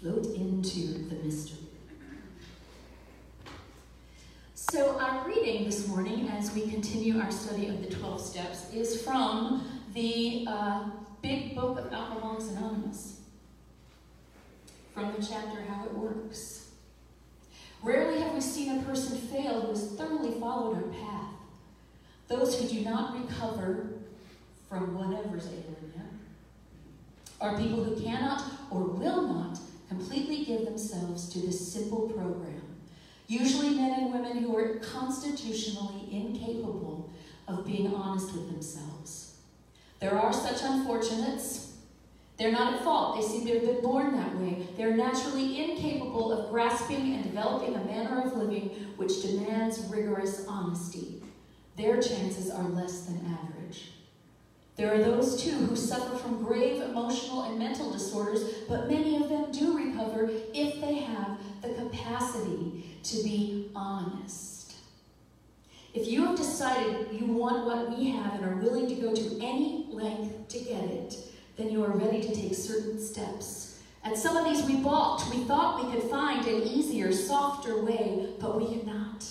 float into the mystery. So, our reading this morning, as we continue our study of the 12 steps, is from the uh, Big Book of Alcoholics Anonymous, from the chapter How It Works. Rarely have we seen a person fail who has thoroughly followed our path. Those who do not recover from whatever's ailing them are people who cannot or will not completely give themselves to this simple program. Usually, men and women who are constitutionally incapable of being honest with themselves. There are such unfortunates. They're not at fault. They seem to have been born that way. They're naturally incapable of grasping and developing a manner of living which demands rigorous honesty. Their chances are less than average. There are those too who suffer from grave emotional and mental disorders, but many of them do recover if they have the capacity to be honest. If you have decided you want what we have and are willing to go to any length to get it, then you are ready to take certain steps. At some of these we balked. We thought we could find an easier, softer way, but we could not.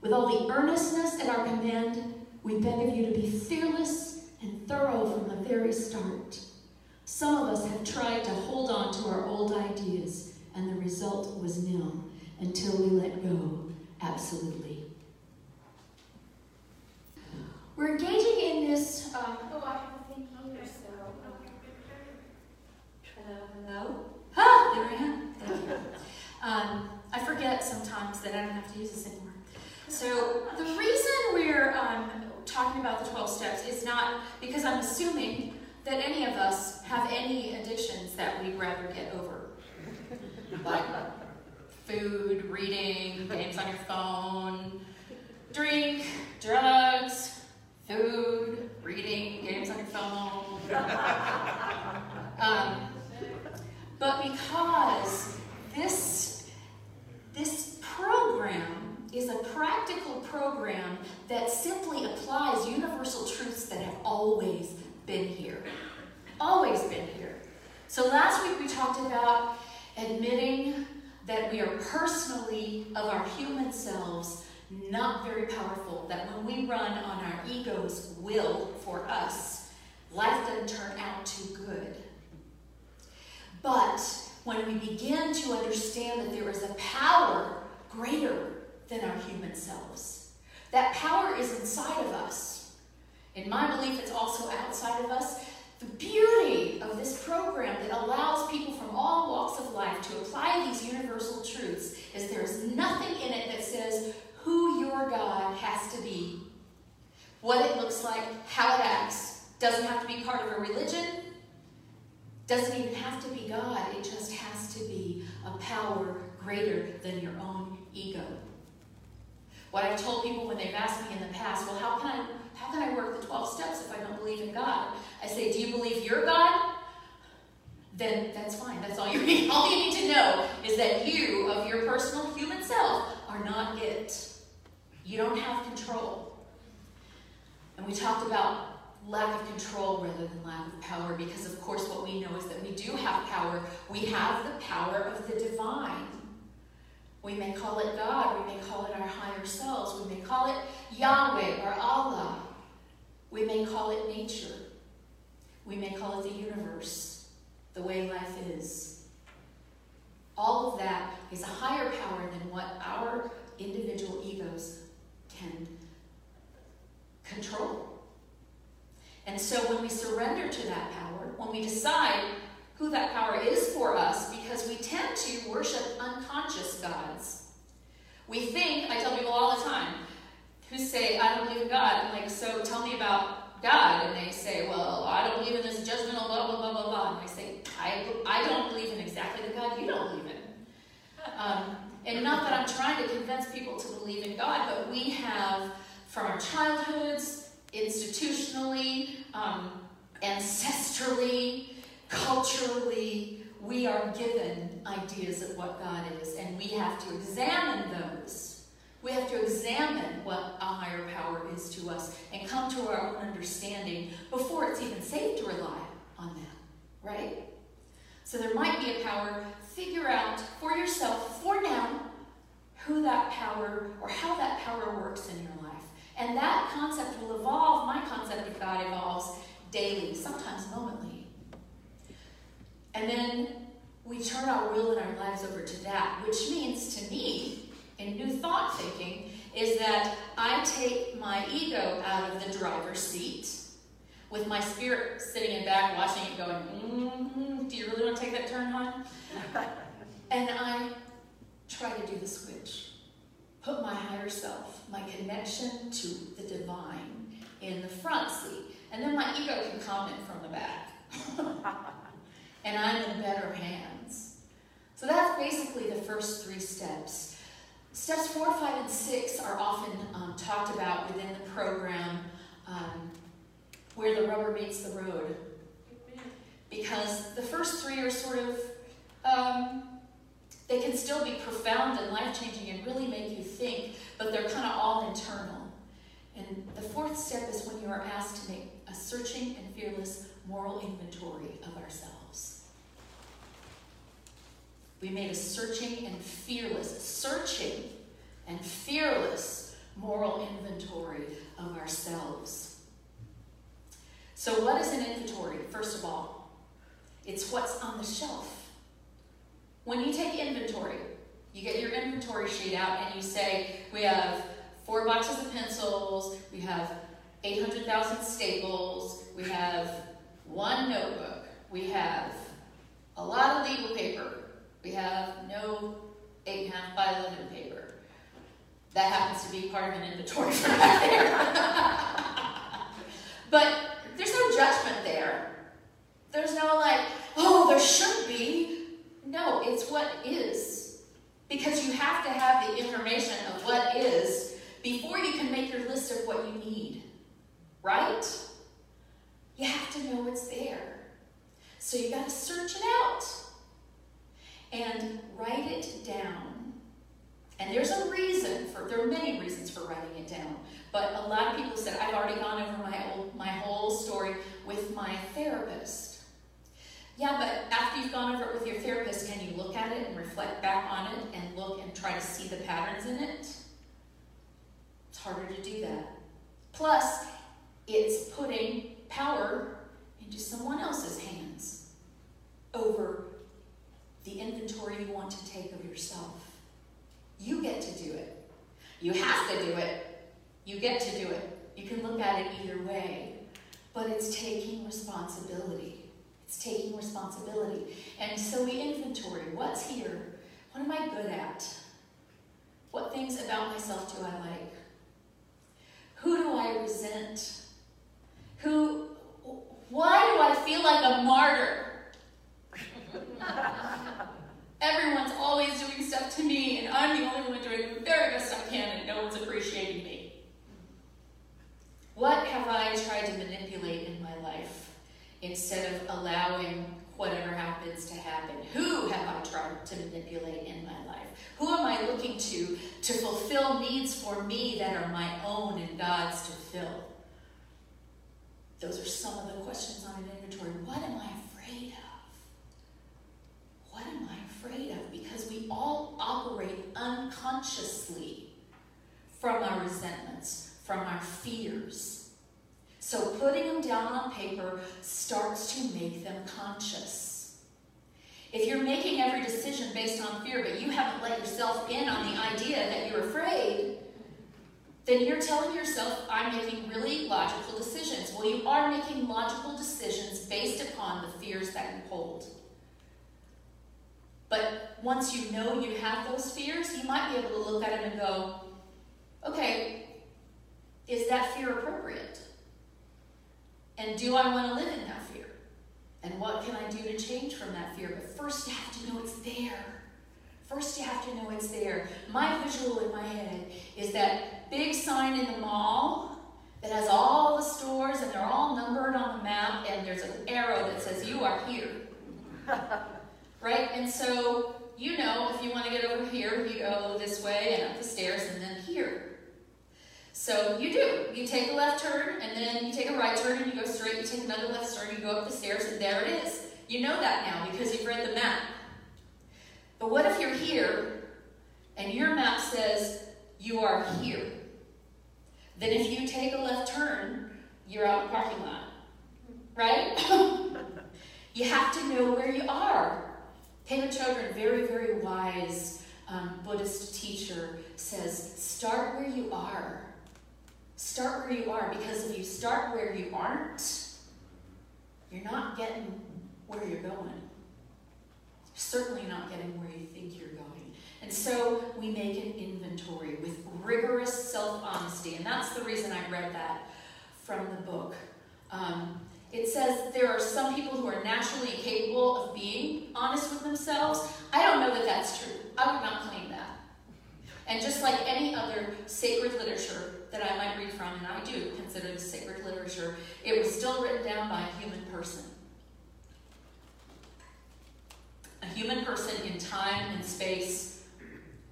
With all the earnestness at our command, we beg of you to be fearless and thorough from the very start. Some of us have tried to hold on to our old ideas, and the result was nil until we let go absolutely. We're engaging in this. Um, oh, I have a thing here, so. Um, no? Ah, there I am. Thank you. Um, I forget sometimes that I don't have to use this anymore. So, the reason we're um, talking about the 12 steps is not because I'm assuming that any of us have any addictions that we'd rather get over. like food, reading, games on your phone, drink, drugs, food, reading, games on your phone. um, but because this, this program is a practical program that simply applies universal truths that have always been here. Always been here. So last week we talked about admitting that we are personally, of our not very powerful. That when we run on our ego's will for us, life doesn't turn out too good. But when we begin to understand that there is a power greater than our human selves. That power is inside of us. In my belief, it's also outside of us. The beauty of this program that allows people from all walks of life to apply these universal truths is there is nothing in it that says who your God has to be, what it looks like, how it acts. Doesn't have to be part of a religion, doesn't even have to be God, it just has to be a power greater than your own ego. What I've told people when they've asked me in the past, well, how can I, how can I work the 12 steps if I don't believe in God? I say, do you believe you're God? Then that's fine. That's all you need. All you need to know is that you, of your personal human self, are not it. You don't have control. And we talked about lack of control rather than lack of power because, of course, what we know is that we do have power. We have the power of the divine. We may call it God, we may call it our higher selves, we may call it Yahweh or Allah. We may call it nature. We may call it the universe, the way life is. All of that is a higher power than what our individual egos can control. And so when we surrender to that power, when we decide who that power is for us because we tend to worship unconscious gods. We think, I tell people all the time, who say, I don't believe in God. I'm like, so tell me about God. And they say, well, I don't believe in this judgmental blah, blah, blah, blah, blah. And I say, I, I don't believe in exactly the God you don't believe in. Um, and not that I'm trying to convince people to believe in God, but we have, from our childhoods, institutionally, um, ancestrally, culturally, we are given ideas of what God is, and we have to examine those. We have to examine what a higher power is to us and come to our own understanding before it's even safe to rely on that, right? So there might be a power. Figure out for yourself, for now, who that power or how that power works in your life. And that concept will evolve. My concept of God evolves daily, sometimes momently. And then we turn our will and our lives over to that, which means to me, in new thought thinking, is that I take my ego out of the driver's seat with my spirit sitting in back watching it going, mm-hmm, do you really want to take that turn, hon? and I try to do the switch. Put my higher self, my connection to the divine, in the front seat. And then my ego can comment from the back. and I'm in better hands. So that's basically the first three steps. Steps four, five, and six are often um, talked about within the program um, where the rubber meets the road. Because the first three are sort of um, they can still be profound and life changing and really make you think, but they're kind of all internal. And the fourth step is when you are asked to make a searching and fearless moral inventory of ourselves. We made a searching and fearless, searching and fearless moral inventory of ourselves. So, what is an inventory, first of all? It's what's on the shelf when you take inventory, you get your inventory sheet out and you say, we have four boxes of pencils, we have 800,000 staples, we have one notebook, we have a lot of legal paper, we have no 8.5 by 11 paper. That happens to be part of an inventory for back there. but there's no judgment there. There's no like, oh, there should be. No, it's what is. Because you have to have the information of what is before you can make your list of what you need. Right? You have to know it's there. So you got to search it out and write it down. And there's a reason for there are many reasons for writing it down. But a lot of people said I've already gone over my old, my whole story with my therapist. Yeah, but after you've gone over it with your therapist, can you look at it and reflect back on it and look and try to see the patterns in it? It's harder to do that. Plus, it's putting power into someone else's hands over the inventory you want to take of yourself. You get to do it. You have to do it. You get to do it. You can look at it either way, but it's taking responsibility. It's taking responsibility. And so we inventory what's here? What am I good at? What things about myself do I like? Who do I resent? Who, why do I feel like a martyr? Everyone's always doing stuff to me, and I'm the only one doing the very best I can, and no one's appreciating me. What have I tried to manipulate in my life? instead of allowing whatever happens to happen. Who have I tried to manipulate in my life? Who am I looking to to fulfill needs for me that are my own and God's to fill? Those are some of the questions on an inventory. What am I afraid of? What am I afraid of? Because we all operate unconsciously from our resentments, from our fears so putting them down on paper starts to make them conscious. If you're making every decision based on fear, but you haven't let yourself in on the idea that you're afraid, then you're telling yourself, I'm making really logical decisions. Well, you are making logical decisions based upon the fears that you hold. But once you know you have those fears, you might be able to look at them and go, okay, is that fear appropriate? And do I want to live in that fear? And what can I do to change from that fear? But first, you have to know it's there. First, you have to know it's there. My visual in my head is that big sign in the mall that has all the stores and they're all numbered on the map, and there's an arrow that says, You are here. right? And so, you know, if you want to get over here, you go this way and up the stairs and then here. So you do. You take a left turn, and then you take a right turn, and you go straight. You take another left turn, you go up the stairs, and there it is. You know that now because you've read the map. But what if you're here and your map says you are here? Then if you take a left turn, you're out in the parking lot. Right? you have to know where you are. Pema Chodron, very, very wise um, Buddhist teacher, says start where you are. Start where you are because if you start where you aren't, you're not getting where you're going. You're certainly not getting where you think you're going. And so we make an inventory with rigorous self honesty. And that's the reason I read that from the book. Um, it says there are some people who are naturally capable of being honest with themselves. I don't know that that's true. I would not claim that. And just like any other sacred literature that I might read from, and I do consider this sacred literature, it was still written down by a human person. A human person in time and space,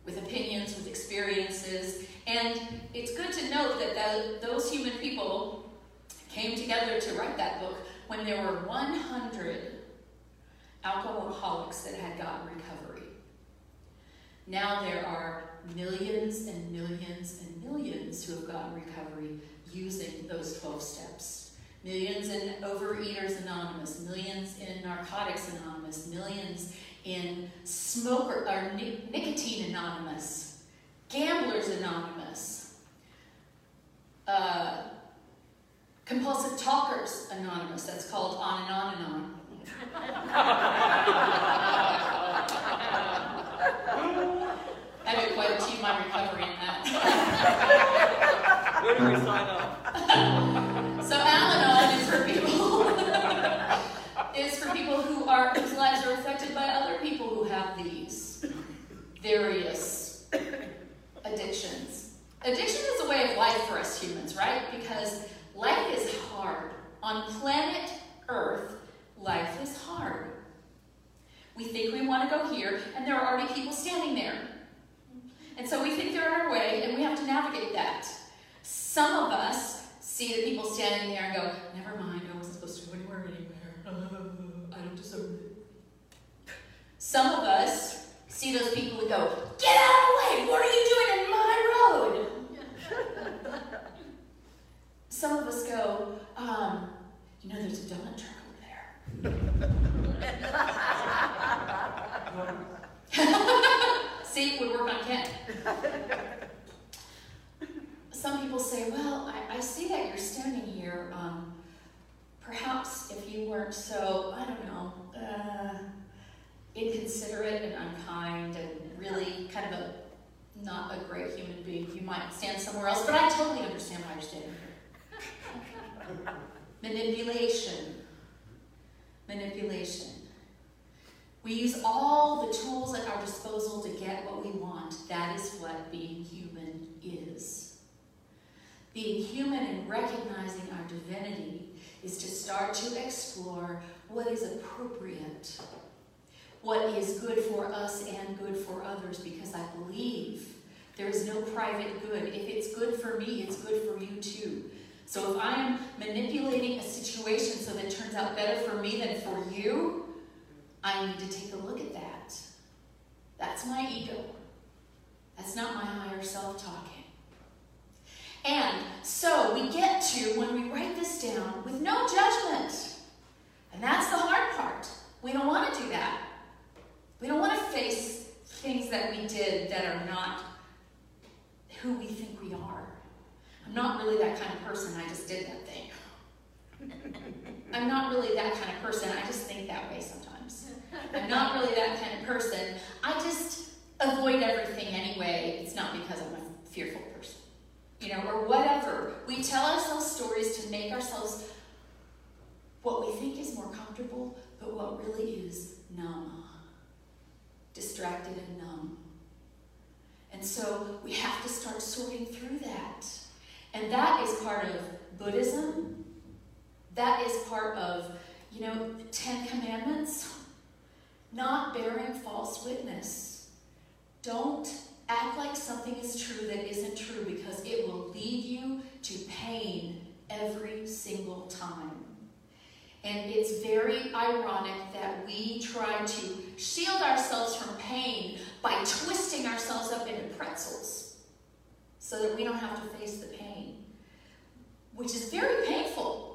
with opinions, with experiences. And it's good to note that those human people came together to write that book when there were 100 alcoholics that had gotten recovery. Now there are millions and millions and millions who have gotten recovery using those 12 steps. Millions in Overeaters Anonymous, millions in Narcotics Anonymous, millions in Smoker or Nicotine Anonymous, Gamblers Anonymous, uh, Compulsive Talkers Anonymous, that's called On and On and On. I have quite achieved my recovery in that. Where do we sign up? so Al-Anon is for people is for people who are whose lives are affected by other people who have these various addictions. Addiction is a way of life for us humans, right? Because life is hard. On planet Earth, life is hard. We think we want to go here, and there are already people standing there. And so we think they're on our way, and we have to navigate that. Some of us see the people standing there and go, never mind, I wasn't supposed to go anywhere anywhere. I don't deserve it. Some of us see those people and go, get out of the way, what are you doing in my road? Some of us go, um, you know, there's a donut truck over there. See, it would work on Ken. Some people say, well, I, I see that you're standing here. Um, perhaps if you weren't so, I don't know, uh, inconsiderate and unkind and really kind of a not a great human being, you might stand somewhere else. But I totally understand why you're standing here. Manipulation. Manipulation. We use all the tools at our disposal to get what we want. That is what being human is. Being human and recognizing our divinity is to start to explore what is what is good for us and good for others, because I believe there is no private good. If it's good for me, it's good for you too. So if I am manipulating a situation so that it turns out better for me than for you, I need to take a look at that. That's my ego. That's not my higher self talking. And so we get to, when we write this down, with no judgment. And that's the hard part. We don't want to do that. We don't want to face things that we did that are not who we think we are. I'm not really that kind of person. I just did that thing. I'm not really that kind of person. I just think that way sometimes. I'm not really that kind of person. I just avoid everything anyway. It's not because I'm a fearful person, you know, or whatever. We tell ourselves stories to make ourselves what we think is more comfortable, but what really is numb, distracted and numb. And so we have to start sorting through that. And that is part of Buddhism. That is part of, you know, Ten Commandments not bearing false witness. Don't act like something is true that isn't true because it will lead you to pain every single time. And it's very ironic that we try to shield ourselves from pain by twisting ourselves up into pretzels so that we don't have to face the pain, which is very painful.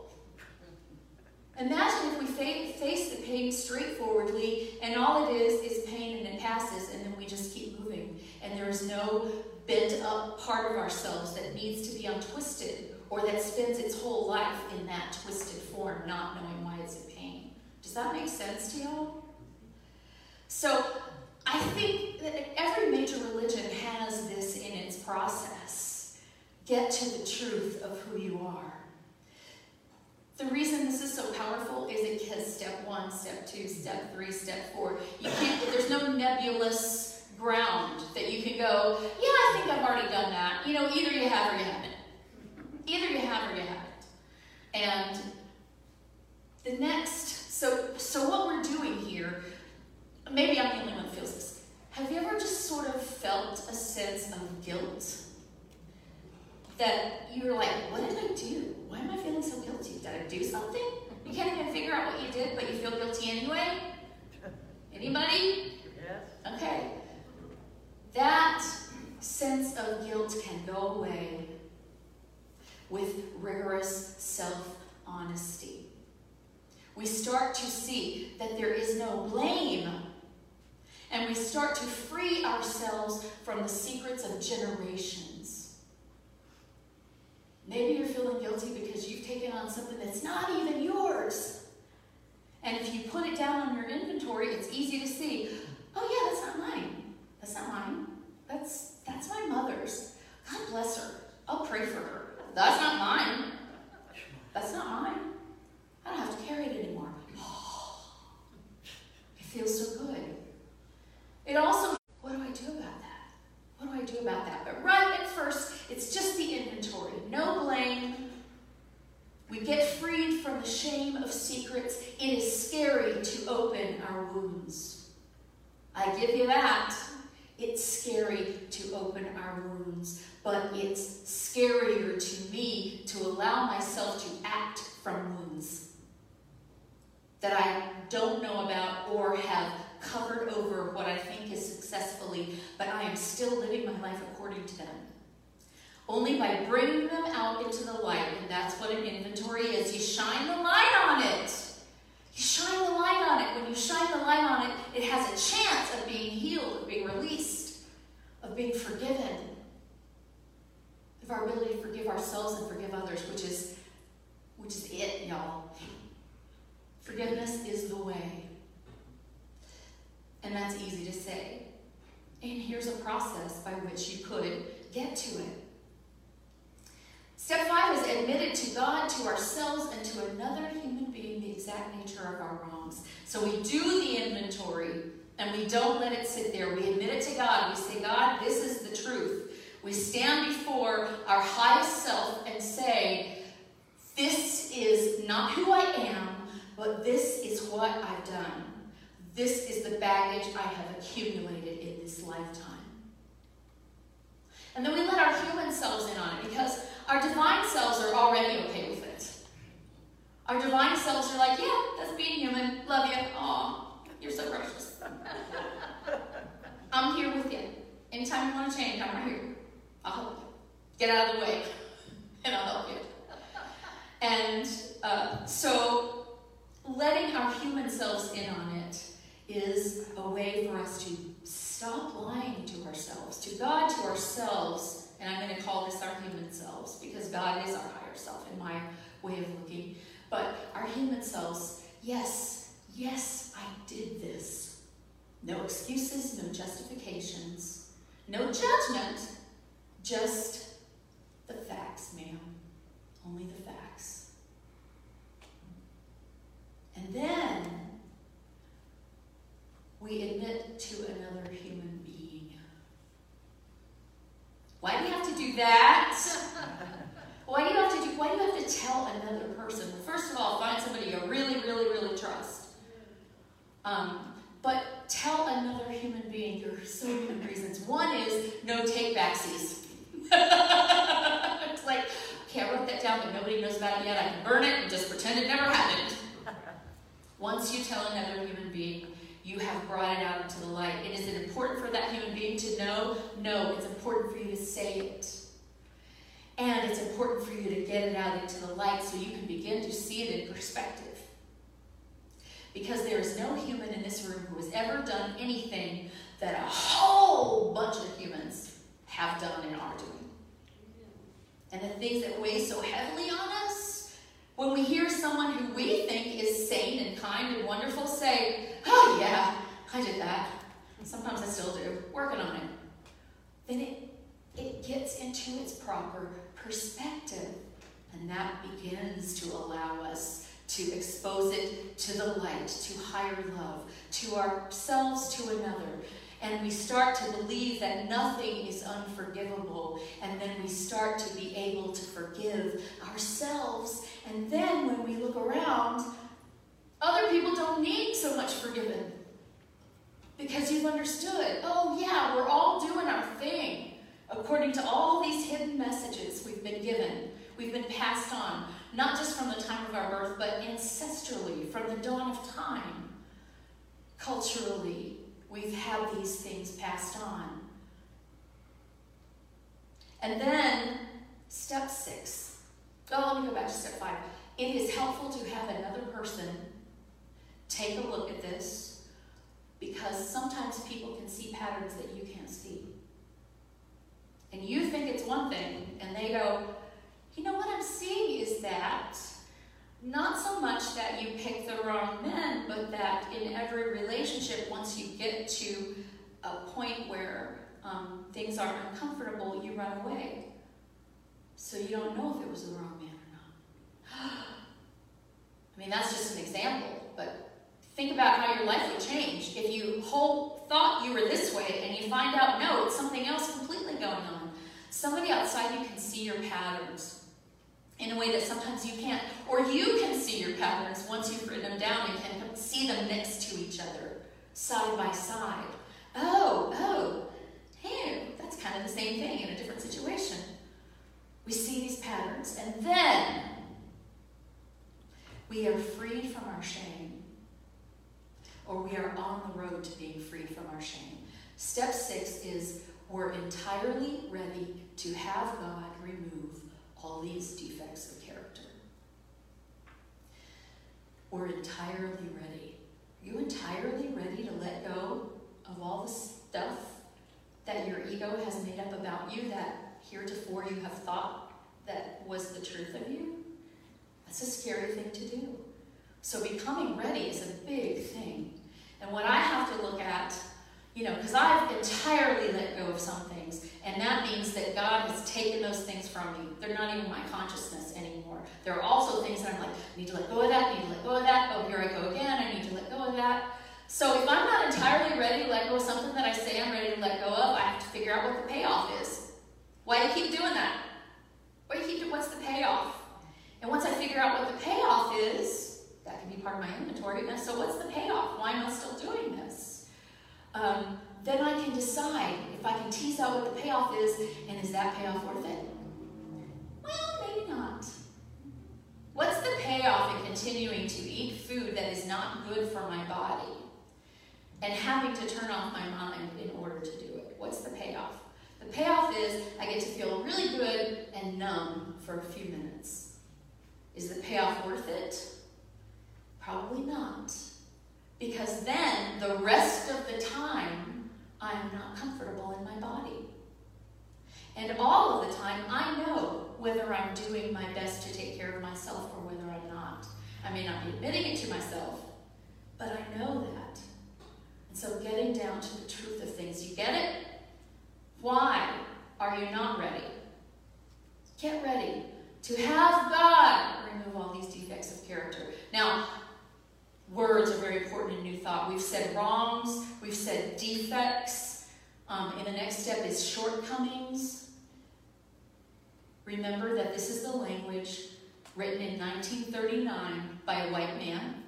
Imagine if we face the pain straightforwardly and all it is is pain and it passes and then we just keep moving and there is no bent up part of ourselves that needs to be untwisted or that spends its whole life in that twisted form, not knowing why it's in pain. Does that make sense to y'all? So I think that every major religion has this in its process. Get to the truth of who you are. The reason this is so powerful is it has step one, step two, step three, step four. You can't, there's no nebulous ground that you can go, yeah, I think I've already done that. You know, either you have or you haven't. Either you have or you haven't. And the next, so so what we're doing here, maybe I'm the only one who feels this. Have you ever just sort of felt a sense of guilt? That you're like, what did I do? Why am I feeling so guilty? Did I do something? You can't even figure out what you did, but you feel guilty anyway? Anybody? Yes. Okay. That sense of guilt can go away with rigorous self honesty. We start to see that there is no blame, and we start to free ourselves from the secrets of generations. Maybe you're feeling guilty because you've taken on something that's not even yours. And if you put it down on your inventory, it's easy to see, oh yeah, that's not mine. That's not mine. That's that's my mother's. God bless her. I'll pray for her. That's not mine. That's not mine. I don't have to carry it anymore. Oh, it feels so good. It also, what do I do about that? What do I do about that? But right at first, it's just the inventory. No blame. We get freed from the shame of secrets. It is scary to open our wounds. I give you that. It's scary to open our wounds, but it's scarier to me to allow myself to act from wounds that I don't know about or have covered over what I think is successfully, but I am still living my life according to them. Only by bringing them out into the light, and that's what an inventory is. You shine the light on it. You shine the light on it. When you shine the light on it, it has a chance of being healed, of being released, of being forgiven, of our ability to forgive ourselves and forgive others, which is which is it, y'all. Forgiveness is the way. And that's easy to say. And here's a process by which you could get to it. Step five is admitted to God, to ourselves, and to another human being the exact nature of our wrongs. So we do the inventory and we don't let it sit there. We admit it to God. We say, God, this is the truth. We stand before our highest self and say, This is not who I am, but this is what I've done. This is the baggage I have accumulated in this lifetime. And then we let our human selves in on it because our divine selves are already okay with it. Our divine selves are like, yeah, that's being human. Love you. Aw, you're so precious. I'm here with you. Anytime you want to change, I'm right here. I'll help you. Get out of the way, and I'll help you. And uh, so, letting our human selves in on it is a way for us to stop lying to ourselves, to God, to ourselves, and I'm going to call this our human selves because God is our higher self in my way of looking. But our human selves, yes, yes, I did this. No excuses, no justifications, no judgment, just the facts, ma'am. Only the facts. And then we admit to another human being. Why do you have to do that? Why do you have to do why do you have to tell another person? First of all, find somebody you really, really, really trust. Um, but tell another human being. There are so many reasons. One is no take backsies. it's like, okay, I wrote that down, but nobody knows about it yet. I can burn it and just pretend it never happened. Once you tell another human being, you have brought it out into the light. And is it important for that human being to know? No, it's important for you to say it. And it's important for you to get it out into the light so you can begin to see it in perspective. Because there is no human in this room who has ever done anything that a whole bunch of humans have done and are doing. And the things that weigh so heavily on us, when we hear someone who we think is sane and kind and wonderful say, Oh, yeah, I did that. And sometimes I still do, working on it. Then it gets into its proper perspective. And that begins to allow us to expose it to the light, to higher love, to ourselves, to another. And we start to believe that nothing is unforgivable. And then we start to be able to forgive ourselves. And then when we look around, other people don't need so much forgiven. Because you've understood, oh, yeah, we're all doing our thing according to all these hidden messages we've been given, we've been passed on, not just from the time of our birth, but ancestrally, from the dawn of time. Culturally, we've had these things passed on. And then, step six. Oh, let me go back to step five. It is helpful to have another person take a look at this because sometimes people can see patterns that you can't see and you think it's one thing, and they go, you know what I'm seeing is that not so much that you pick the wrong men, but that in every relationship, once you get to a point where um, things are uncomfortable, you run away. So you don't know if it was the wrong man or not. I mean, that's just an example, but think about how your life would change if you whole thought you were this way and you find out no, it's something else completely going on. Somebody outside you can see your patterns in a way that sometimes you can't. Or you can see your patterns once you've written them down and can see them next to each other, side by side. Oh, oh, hey, that's kind of the same thing in a different situation. We see these patterns, and then we are freed from our shame, or we are on the road to being freed from our shame. Step six is we're entirely ready to have God remove all these defects of character. We're entirely ready. Are you entirely ready to let go of all the stuff that your ego has made up about you that heretofore you have thought that was the truth of you? That's a scary thing to do. So becoming ready is a big thing. And what I have to look at you know, because I've entirely let go of some things, and that means that God has taken those things from me. They're not even my consciousness anymore. There are also things that I'm like, I need to let go of that, I need to let go of that, oh, here I go again, I need to let go of that. So if I'm not entirely ready to let go of something that I say I'm ready to let go of, I have to figure out what the payoff is. Why do you keep doing that? Why do you keep doing, what's the payoff? And once I figure out what the payoff is, that can be part of my inventory. So what's the payoff? Why am I still doing this? Um, then I can decide if I can tease out what the payoff is, and is that payoff worth it? Well, maybe not. What's the payoff in continuing to eat food that is not good for my body and having to turn off my mind in order to do it? What's the payoff? The payoff is I get to feel really good and numb for a few minutes. Is the payoff worth it? Probably not. Because then the rest of the time, I'm not comfortable in my body. And all of the time, I know whether I'm doing my best to take care of myself or whether I'm not. I may not be admitting it to myself, but I know that. And so getting down to the truth of things, you get it? Why are you not ready? Get ready to have God remove all these defects of character. Now, Words are very important in New Thought. We've said wrongs, we've said defects. Um, and the next step is shortcomings. Remember that this is the language written in 1939 by a white man.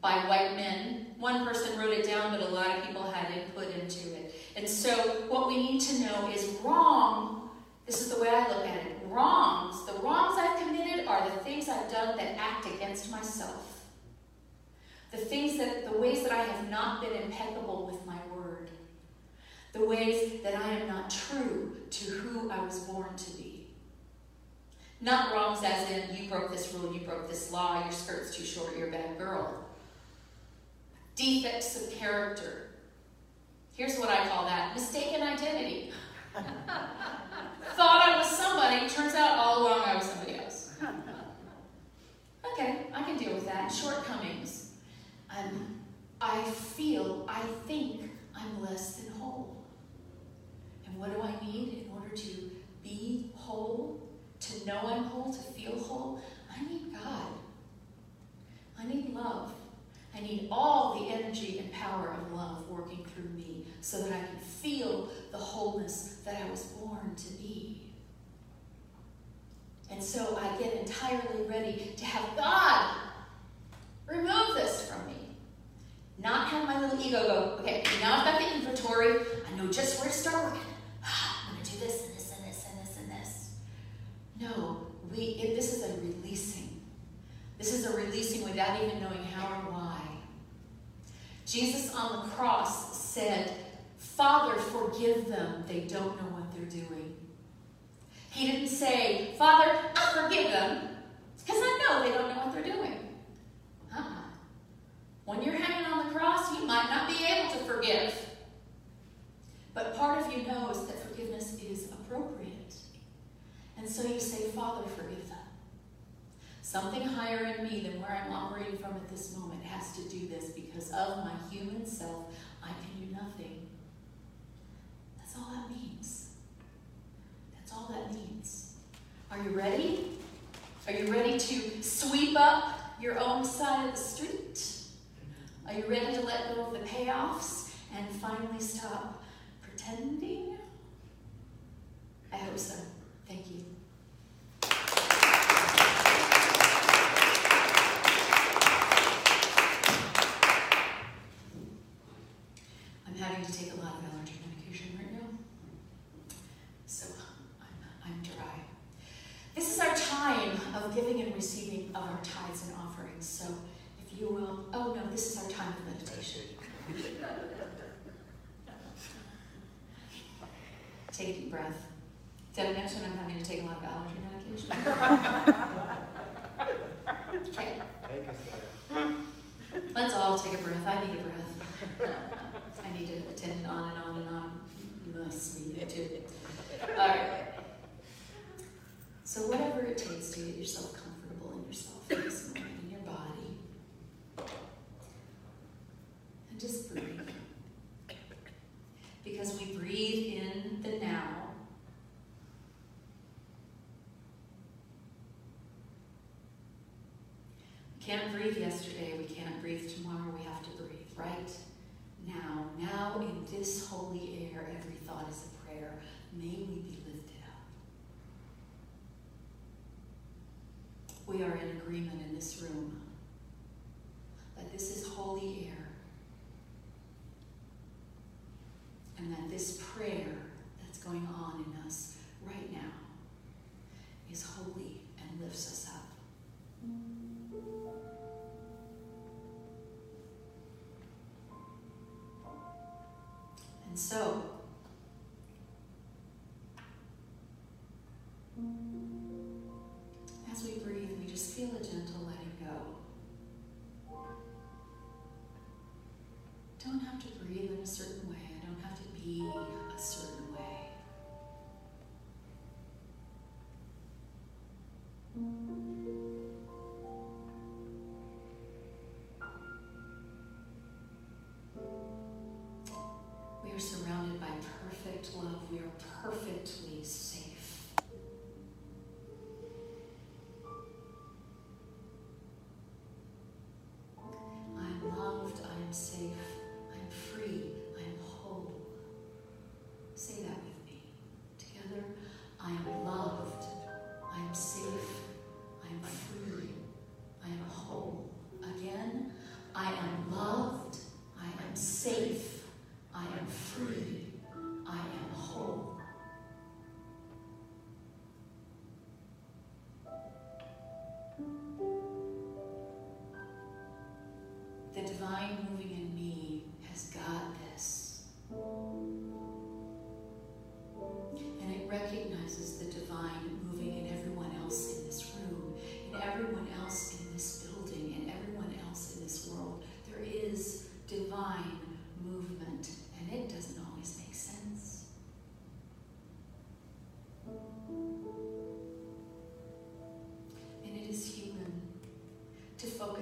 By white men. One person wrote it down, but a lot of people had input into it. And so, what we need to know is wrong. This is the way I look at it. Wrongs, the wrongs I've committed are the things I've done that act against myself. The things that, the ways that I have not been impeccable with my word, the ways that I am not true to who I was born to be. Not wrongs as in, you broke this rule, you broke this law, your skirt's too short, you're a bad girl. Defects of character. Here's what I call that mistaken identity. Thought I was somebody, turns out all along I was somebody else. Okay, I can deal with that. Shortcomings. Um, I feel, I think I'm less than whole. And what do I need in order to be whole? To know I'm whole, to feel whole? I need God. I need love. I need all the energy and power of love working through me so that I can feel the wholeness that I was born to be. And so I get entirely ready to have God remove this from me. Not have my little ego go, okay, now I've got the inventory. I know just where to start working. Can't breathe yesterday, we can't breathe tomorrow, we have to breathe right now. Now, in this holy air, every thought is a prayer. May we be lifted up. We are in agreement in this room that this is holy air.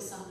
focus on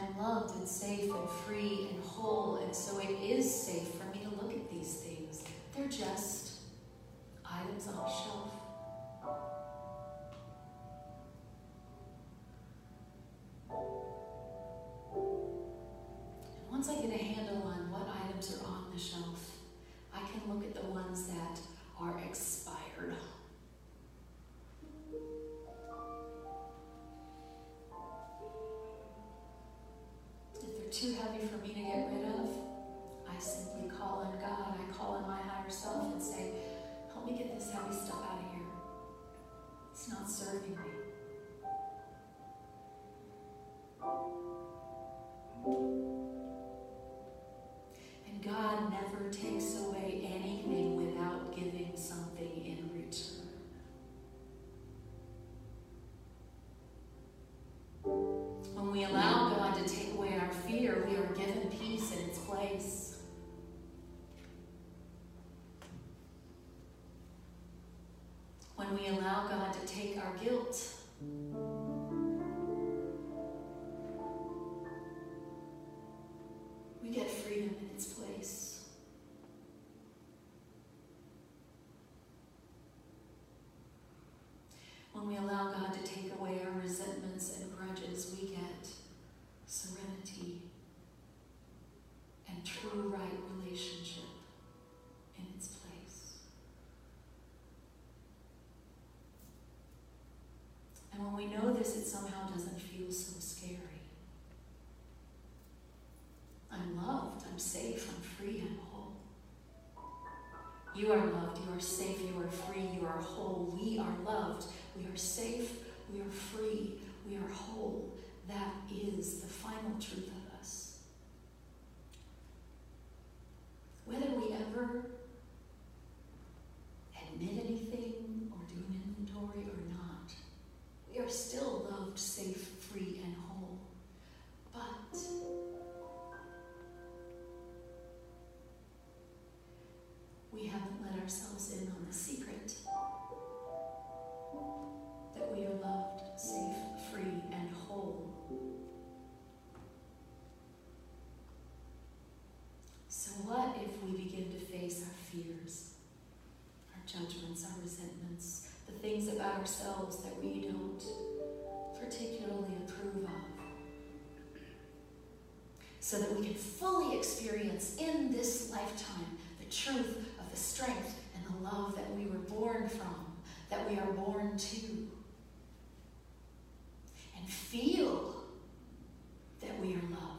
I'm loved and safe and free and whole, and so it is safe for me to look at these things. They're just items on a shelf. Once I get a when we allow God to take our guilt. We are safe, we are free, we are whole. That is the final truth of us. Whether we ever admit anything or do an inventory or not, we are still loved, safe, free, and whole. But we haven't let ourselves in on the secret. ourselves that we don't particularly approve of. So that we can fully experience in this lifetime the truth of the strength and the love that we were born from, that we are born to. And feel that we are loved.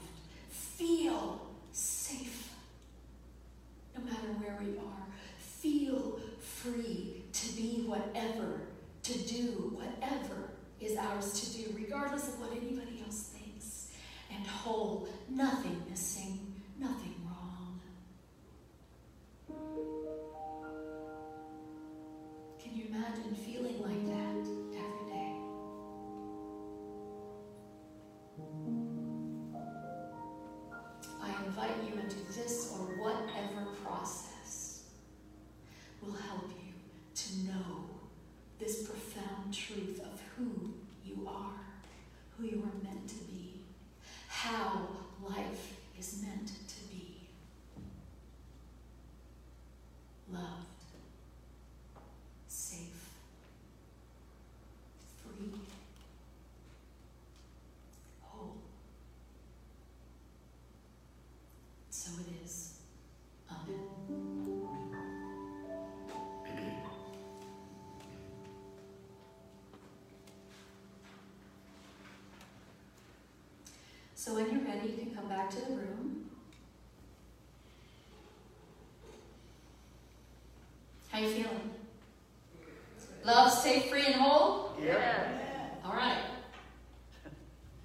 to do whatever is ours to do, regardless of what anybody else thinks, and whole, nothing missing, nothing wrong. So when you're ready, you can come back to the room.